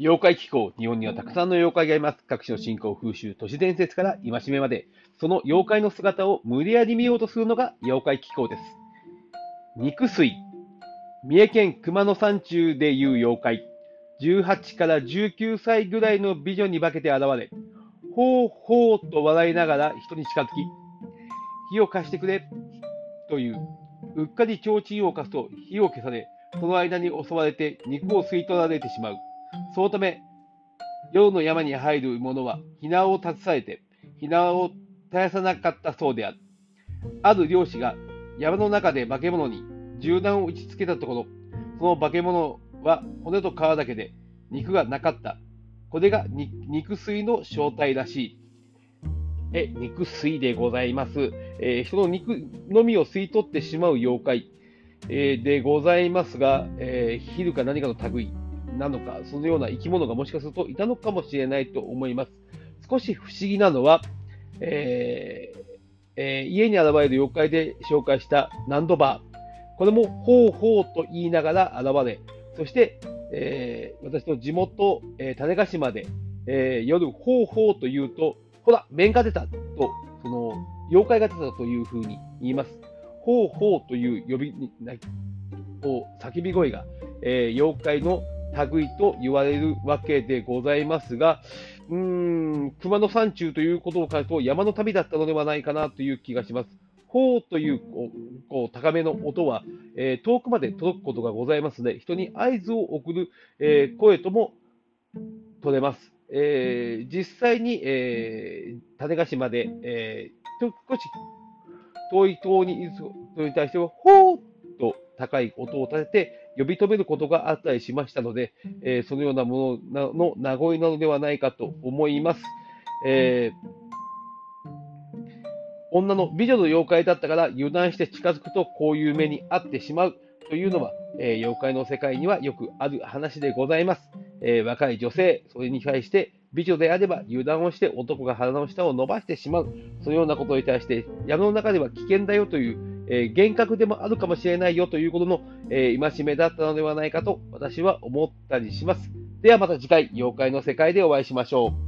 妖怪気候、日本にはたくさんの妖怪がいます。各種の信仰、風習、都市伝説から戒めまで、その妖怪の姿を無理やり見ようとするのが妖怪気候です。肉水。三重県熊野山中でいう妖怪。18から19歳ぐらいの美女に化けて現れ、ほうほうと笑いながら人に近づき、火を貸してくれという、うっかり提灯を貸すと火を消され、その間に襲われて肉を吸い取られてしまう。そのため、夜の山に入る者は、ひなを携えて、ひなを絶やさなかったそうである。ある漁師が山の中で化け物に銃弾を打ちつけたところ、その化け物は骨と皮だけで肉がなかった。これが肉水の正体らしい。え、肉水でございます。えー、人の肉のみを吸い取ってしまう妖怪、えー、でございますが、えー、ヒルか何かの類なのか、そのような生き物がもしかするといたのかもしれないと思います。少し不思議なのは、えーえー、家に現れる妖怪で紹介したナンドバー。これも、ほうほうと言いながら現れ、そして、えー、私の地元、えー、種子島で、えー、夜、ほうほうと言うと、ほら、面が出たと、その、妖怪が出たというふうに言います。ほうほうという呼び、を叫び声が、えー、妖怪の類と言われるわけでございますが、うーん、熊野山中ということを考えると山の旅だったのではないかなという気がします。ほうというこう高めの音は、えー、遠くまで届くことがございますので、人に合図を送る、えー、声とも取れます。えー、実際に、えー、種子島で、えー、少し遠い島にい人に対しては、ほーと高い音を立てて呼び止めることがあったりしましたので、えー、そのようなものの名残なのではないかと思います。えー女の美女の妖怪だったから油断して近づくとこういう目に遭ってしまうというのは、えー、妖怪の世界にはよくある話でございます。えー、若い女性、それに対して美女であれば油断をして男が鼻の下を伸ばしてしまう、そのようなことに対して山の中では危険だよという、えー、幻覚でもあるかもしれないよということの、えー、戒めだったのではないかと私は思ったりします。ではまた次回、妖怪の世界でお会いしましょう。